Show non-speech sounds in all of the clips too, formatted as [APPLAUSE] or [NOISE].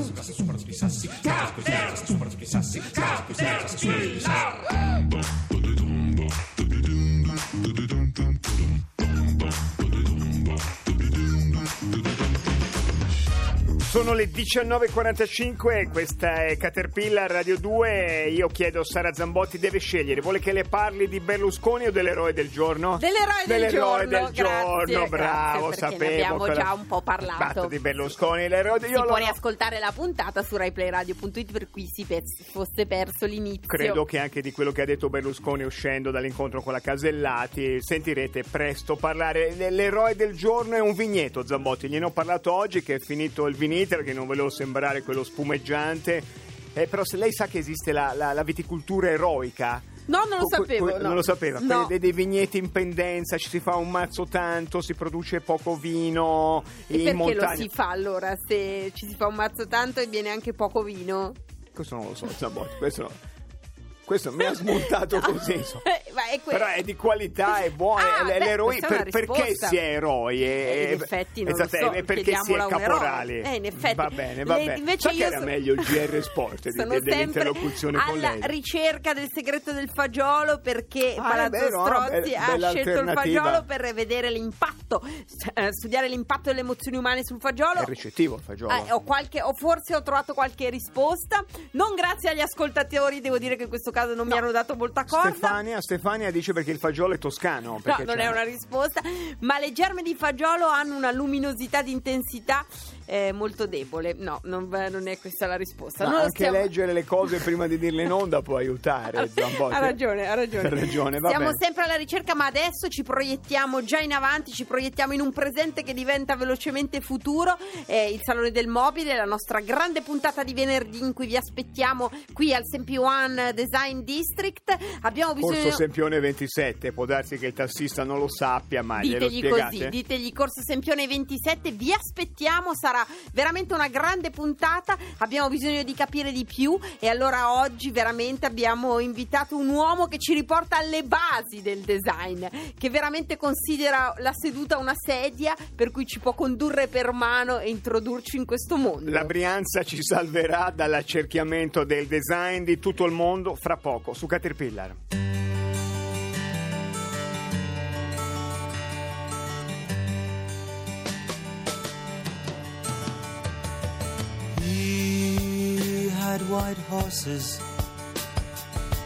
Las cosas, las cosas, las cosas, las cosas, las cosas, las Sono le 19.45, questa è Caterpillar Radio 2. Io chiedo, Sara Zambotti deve scegliere, vuole che le parli di Berlusconi o dell'eroe del giorno? Dell'eroe del Dell'eroe giorno, del giorno, bravo, grazie, sapevo. ne abbiamo già un po' parlato. Di Berlusconi, l'eroe di... Si io può riascoltare la puntata su raiplayradio.it per cui si pe- fosse perso l'inizio. Credo che anche di quello che ha detto Berlusconi uscendo dall'incontro con la Casellati sentirete presto parlare. L'eroe del giorno è un vigneto, Zambotti. Gliene ho parlato oggi che è finito il viniter, che non volevo sembrare quello spumeggiante. Eh, però se lei sa che esiste la, la- la viticoltura eroica. No, non lo sapevo. no. Non lo sapeva. No. Dei, dei vigneti in pendenza, ci si fa un mazzo tanto, si produce poco vino. E perché lo montagna. si fa allora se ci si fa un mazzo tanto e viene anche poco vino? Questo non lo so, Zambotti. Questo, no. Questo mi ha [LAUGHS] smontato così. Eh, è Però è di qualità, è buono. Ah, è- è beh, l'eroi- questa è una per- perché si è eroi? Eh, in effetti non esatto, so, perché si è eroe. caporali. Eh, in effetti. Va bene, va bene. invece che io era so- meglio il GR Sport di- Sono dell'interlocuzione con alla lei. ricerca del segreto del fagiolo perché Ah, Palazzo vero, ah, Strozzi be- ha scelto il fagiolo per vedere l'impatto, eh, studiare l'impatto delle emozioni umane sul fagiolo. È recettivo il fagiolo. Eh, ho qualche- o forse ho trovato qualche risposta. Non grazie agli ascoltatori, devo dire che in questo caso non mi hanno dato molta corda. Stefania, Stefania dice perché il fagiolo è toscano. No, non è una risposta, ma le germe di fagiolo hanno una luminosità di intensità eh, molto debole. No, non, non è questa la risposta. Ma Non anche stiamo- leggere le cose prima di dirle in onda può aiutare. Zambotti. Ha ragione, ha ragione. Ha ragione, va Siamo bene. sempre alla ricerca, ma adesso ci proiettiamo già in avanti, ci proiettiamo in un presente che diventa velocemente futuro. Eh, il Salone del Mobile, la nostra grande puntata di venerdì in cui vi aspettiamo qui al Sempi One Design District. Abbiamo bisogno. Corso Sempione 27, può darsi che il tassista non lo sappia, ma glielo Ditegli spiegate? così, ditegli Corso Sempione 27, vi aspettiamo, sarà veramente una grande puntata, abbiamo bisogno di capire di più e allora oggi veramente abbiamo invitato un uomo che ci riporta alle basi del design, che veramente considera la seduta una sedia per cui ci può condurre per mano e introdurci in questo mondo. La Brianza ci salverà dall'accerchiamento del design di tutto il mondo fra poco su Caterpillar. White horses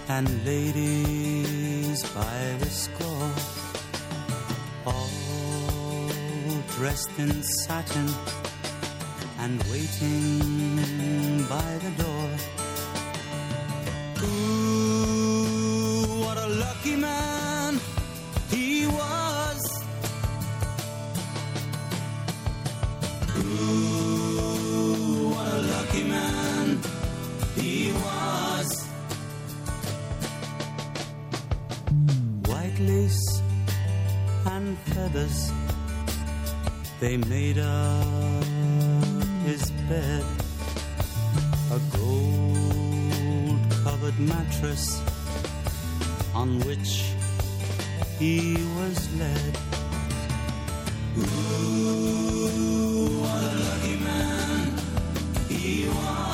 and ladies by the score, all dressed in satin and waiting by the door. Ooh, they made up his bed. A gold covered mattress on which he was led. Ooh, what a lucky man he was.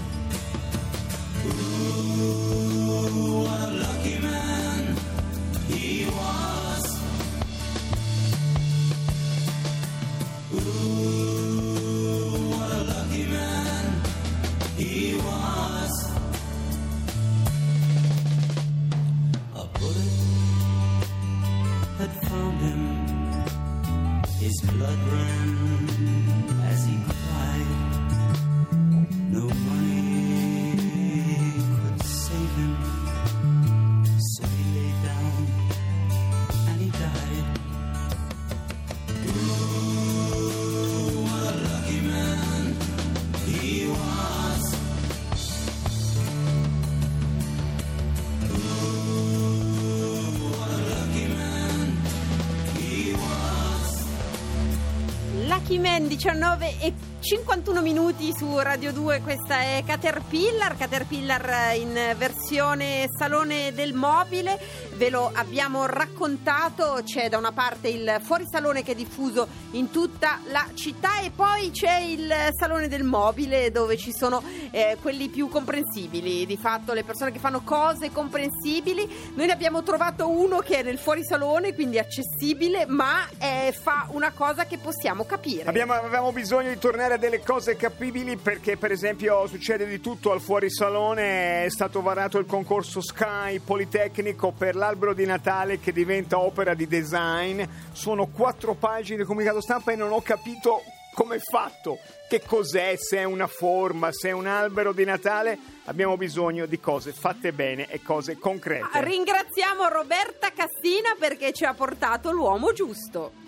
19 e 51 minuti su Radio 2, questa è Caterpillar, Caterpillar in versione salone del mobile, ve lo abbiamo raccontato, c'è da una parte il fuorisalone che è diffuso in tutta la città e poi c'è il salone del mobile dove ci sono eh, quelli più comprensibili, di fatto le persone che fanno cose comprensibili, noi ne abbiamo trovato uno che è nel fuorisalone, quindi accessibile, ma eh, fa una cosa che possiamo capire. Abbiamo, avevamo bisogno di tornare a delle cose capibili perché per esempio succede di tutto al fuorisalone, è stato varato il concorso Sky Politecnico per l'albero di Natale che diventa opera di design, sono quattro pagine di comunicato stampa e non ho capito come è fatto, che cos'è, se è una forma, se è un albero di Natale, abbiamo bisogno di cose fatte bene e cose concrete. Ringraziamo Roberta Cassina perché ci ha portato l'uomo giusto.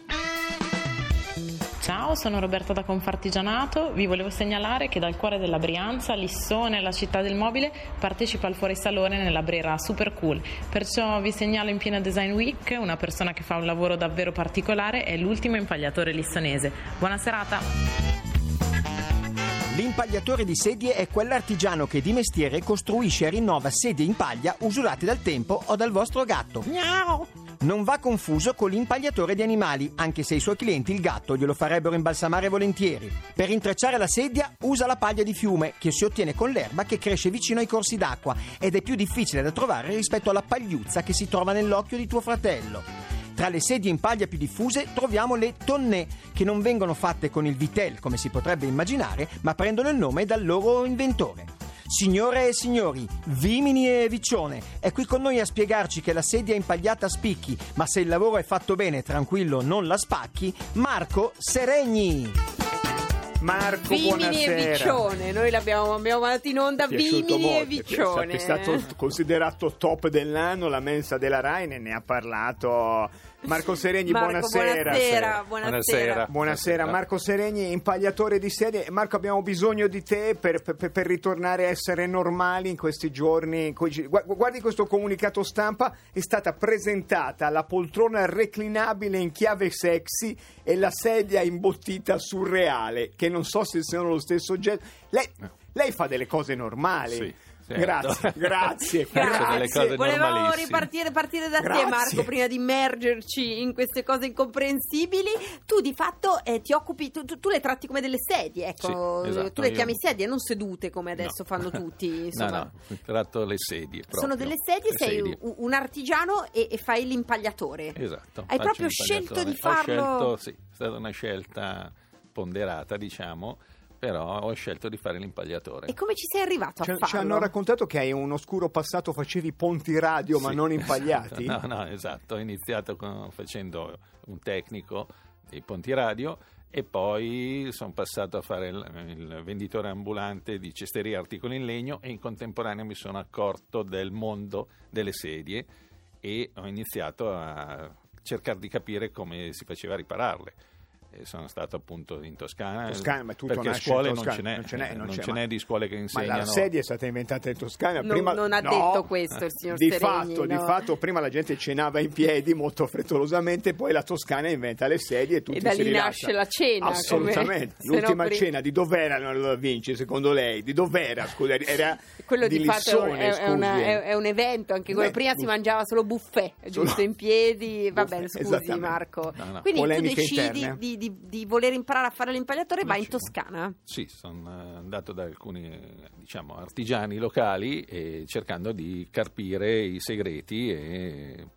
Ciao, sono Roberta da Confartigianato. Vi volevo segnalare che dal cuore della Brianza, Lissone, la città del mobile, partecipa al fuorisalone nella Brera Super Cool. Perciò vi segnalo in piena Design Week una persona che fa un lavoro davvero particolare, è l'ultimo impagliatore lissonese. Buona serata! L'impagliatore di sedie è quell'artigiano che di mestiere costruisce e rinnova sedie in paglia usurate dal tempo o dal vostro gatto. Miau! Non va confuso con l'impagliatore di animali, anche se i suoi clienti il gatto glielo farebbero imbalsamare volentieri. Per intrecciare la sedia usa la paglia di fiume, che si ottiene con l'erba che cresce vicino ai corsi d'acqua ed è più difficile da trovare rispetto alla pagliuzza che si trova nell'occhio di tuo fratello. Tra le sedie in paglia più diffuse troviamo le tonne, che non vengono fatte con il vitel come si potrebbe immaginare, ma prendono il nome dal loro inventore. Signore e signori, Vimini e Vicione, è qui con noi a spiegarci che la sedia impagliata spicchi, ma se il lavoro è fatto bene, tranquillo, non la spacchi, Marco Seregni. Marco, Vimini buonasera. e Vicione, noi l'abbiamo abbiamo mandato in onda Vimini e molto, Vicione. È stato considerato top dell'anno la mensa della Rai, ne ha parlato Marco Seregni, Marco, buonasera. buonasera, buonasera. Buonasera, Marco Seregni, impagliatore di sedie. Marco, abbiamo bisogno di te per, per- per ritornare a essere normali in questi giorni. in cui Guardi questo comunicato stampa, è stata presentata la poltrona reclinabile in chiave sexy e la sedia imbottita surreale, che non so se siano lo stesso oggetto. Lei, lei fa delle cose normali. Sì, certo. Grazie, [LAUGHS] grazie. Cose Volevamo ripartire partire da te Grazie. Marco prima di immergerci in queste cose incomprensibili. Tu di fatto eh, ti occupi, tu, tu- tu le tratti come delle sedie, ecco. Sì, esatto, tu le io- chiami sedie, non sedute come adesso No. fanno [LAUGHS] tutti. no, Insomma. no, tratto le sedie. Sono proprio. delle sedie, Le sei sedie. un, un artigiano e, e fai l'impagliatore. Esatto. Hai proprio scelto di farlo. Ho scelto, sì, è stata una scelta ponderata, diciamo, però ho scelto di fare l'impagliatore. E come ci sei arrivato a Ci, farlo? ci hanno raccontato che hai un oscuro passato, facevi ponti radio ma Sì, non [LAUGHS] impagliati. esatto. No, no, esatto. Ho iniziato con- facendo un tecnico dei ponti radio e poi sono passato a fare il, il venditore ambulante di cesteria e articoli in legno e in contemporanea mi sono accorto del mondo delle sedie e ho iniziato a cercare di capire come si faceva a ripararle. Sono stato appunto in Toscana, Toscana, ma tutto perché nasce scuole in non ce n'è, non ce n'è, eh, non ce ma- n'è di scuole che Ma insegnano. la sedia è stata inventata in Toscana. Non- prima, non ha no. detto questo il signor di Seregni, fatto, di no. fatto, prima la gente cenava in piedi molto frettolosamente, poi la Toscana inventa le sedie e tutti E da si lì nasce la cena, Assolutamente. come- L'ultima pri- cena di dov'era la Vinci, secondo lei? Di dov'era? Scusa, era Quello di, fatto è, un- Lissone, è una- scusi. è- è un evento, anche quello Beh, prima si buff- mangiava solo buffet, giusto Solo- in piedi, va bene, scusi. Marco. No. Quindi tu decidi di, di- di voler imparare a fare l'impagliatore, vai in Toscana. Sì, sono eh, andato da alcuni diciamo, artigiani locali e cercando di carpire i segreti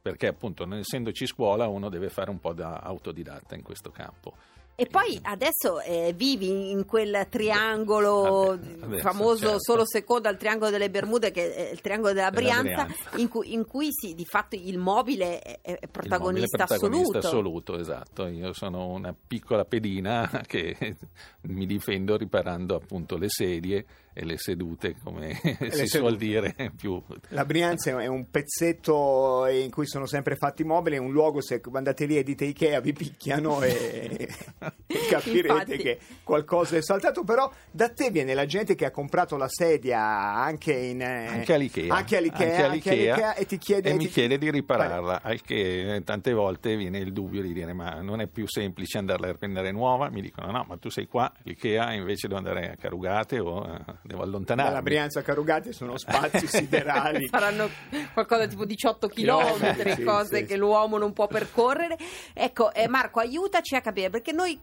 perché appunto non essendoci scuola uno deve fare un po' da autodidatta in questo campo. E poi adesso eh, vivi in quel triangolo Vabbè, famoso certo. solo secondo al triangolo delle Bermude, che è il triangolo della Brianza, Brianza. in cui, in cui sì, di fatto il mobile è, è Il protagonista, mobile protagonista assoluto. assoluto, esatto. Io sono una piccola pedina [LAUGHS] che mi difendo riparando appunto le sedie e le sedute, come [LAUGHS] le si sedute. suol dire, più... La Brianza è un pezzetto in cui sono sempre fatti mobili, è un luogo se andate lì e dite Ikea vi picchiano e, [LAUGHS] e capirete Infatti. che qualcosa è saltato, però da te viene la gente che ha comprato la sedia anche in eh, Anche all'Ikea, anche all'Ikea, Anche anche all'Ikea, e ti chiede, mi ti- chiede di ripararla, al che eh, tante volte viene il dubbio di dire ma non è più semplice andarla a prendere nuova? Mi dicono no, ma tu sei qua, l'Ikea invece devo andare a Carugate o eh, devo allontanarmi. Dalla Brianza a Carugate sono [LAUGHS] spazi siderali. [LAUGHS] Saranno qualcosa tipo 18 Chilometri, sì, cose sì, che sì. l'uomo non può percorrere. Ecco, eh, Marco, aiutaci a capire, perché noi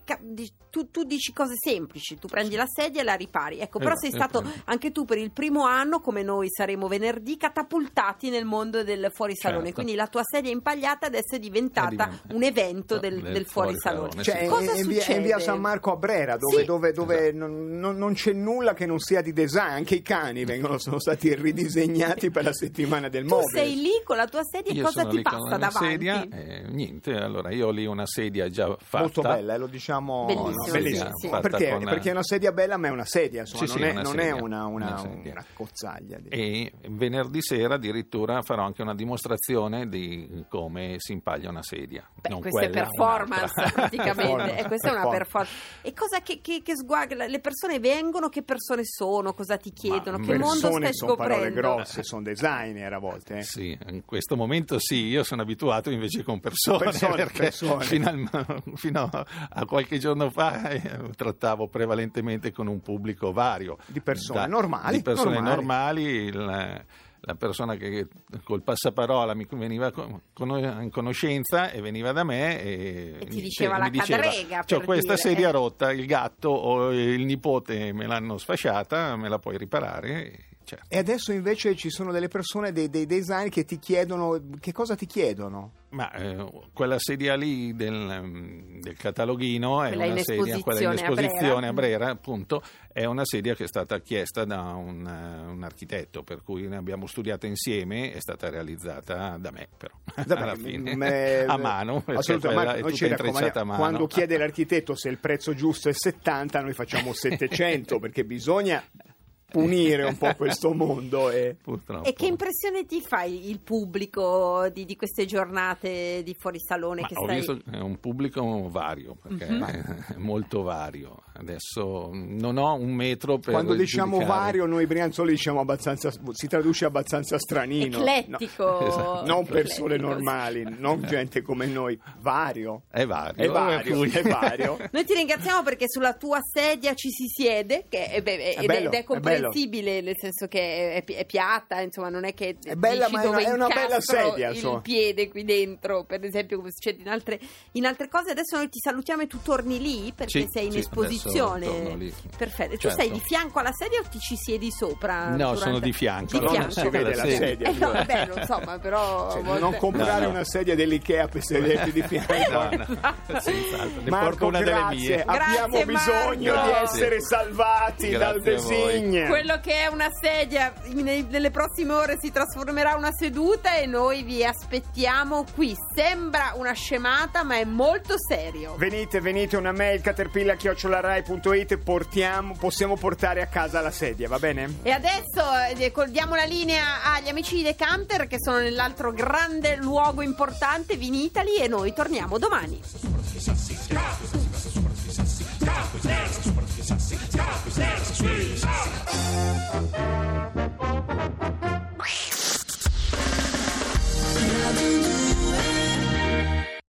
tu, tu dici cose semplici, tu prendi la sedia e la ripari. Ecco, però Esatto, sei stato esatto. anche tu per il primo anno, come noi saremo venerdì, catapultati nel mondo del fuorisalone. Certo. Quindi la tua sedia impagliata adesso è diventata È diventa- un evento del, del del fuorisalone. fuorisalone, Cioè. Cosa in via, è in via succede? San Marco a Brera, dove, Sì. dove- dove Esatto. non, non- non c'è nulla che non sia di design, anche i cani vengono, sono stati ridisegnati per la settimana del Tu mobile. sei lì con la tua sedia e cosa ti passa davanti? sedia e niente, allora io ho lì una sedia già fatta. Molto bella, eh, lo diciamo Bellissimo, no, sì, Perché, con- perché è una sedia bella, ma è una sedia, insomma, Sì, non, sì, è, una non è sedia, una, una, una una cozzaglia. di- E venerdì sera addirittura farò anche una dimostrazione di come si impaglia una sedia. Beh, non questa è quella, performance un'altra. [LAUGHS] praticamente, Performance, e questa è una performance. performance. E cosa che, che, che sguarda, le persone vengono, che persone sono, cosa ti chiedono, Ma che mondo stai sono parole grosse, sono designer a volte. eh. Sì, in questo momento sì, io sono abituato invece con persone, Persone, perché persone. Fino, al- fino a qualche giorno fa eh, trattavo prevalentemente con un pubblico vario. Di persone normali, Di persone normali. normali, il- la persona che col passaparola mi veniva in conoscenza e veniva da me e, E ti diceva la cadrega, "C'ho per questa dire, sedia eh." rotta, il gatto o il nipote me l'hanno sfasciata, me la puoi riparare? E, certo. E adesso invece ci sono delle persone, dei, dei design che ti chiedono, che cosa ti chiedono? Ma eh, quella sedia lì del, del cataloghino è Quella in una sedia, quella in esposizione a Brera. a Brera, appunto, è una sedia che è stata chiesta da un, eh, un architetto, per cui ne abbiamo studiato insieme, è stata realizzata da me, però [LAUGHS] Vabbè, alla fine me- [LAUGHS] a mano, Assolutamente, quella è noi ci tutta intrecciata a mano. quando chiede l'architetto se il prezzo giusto è 70, noi facciamo [LAUGHS] 700 perché bisogna punire un po' questo mondo e [LAUGHS] Purtroppo. E che impressione ti fai il pubblico di, di queste giornate di fuorisalone Ma che ho stai... visto è un pubblico vario, perché Mhm. è molto vario. Adesso non ho un metro per quando diciamo giudicare. vario noi brianzoli diciamo abbastanza si traduce abbastanza stranino Eclettico. No, [LAUGHS] Esatto. non Eclettico, persone normali non gente come noi vario È vario. è vario, è vario. Noi ti ringraziamo perché sulla tua sedia ci si siede, che è, beh, ed, è- bello, ed è è comprensibile, nel senso che è, è piatta, insomma, non è che È bella, ma è una- è una bella sedia, il insomma. piede qui dentro, per esempio, come succede in altre, in altre cose. Adesso noi ti salutiamo e tu torni lì perché Sì, sei in sì, esposizione. Perfetto. Tu Certo. sei di fianco alla sedia o ti ci siedi sopra? No, durante- sono di fianco. Di No, non fianco. si vede la sedia. Eh, no, vabbè, non insomma, però... Cioè, volte- non comprare No, no. una sedia dell'Ikea per sederti di fianco No, no, senz'altro. Ne Marco, porto una delle grazie. mie. Abbiamo Grazie, bisogno Marco. di essere salvati Grazie dal design. Quello che è una sedia in- nelle prossime ore si trasformerà in una seduta e noi vi aspettiamo qui. Sembra una scemata, ma è molto serio. Venite, venite, una mail caterpilla.rai.it portiamo, possiamo portare a casa la sedia, va bene? E adesso eh, diamo la linea agli amici di Decanter che sono nell'altro grande luogo importante, Vinitali, e noi torniamo domani. Jesus.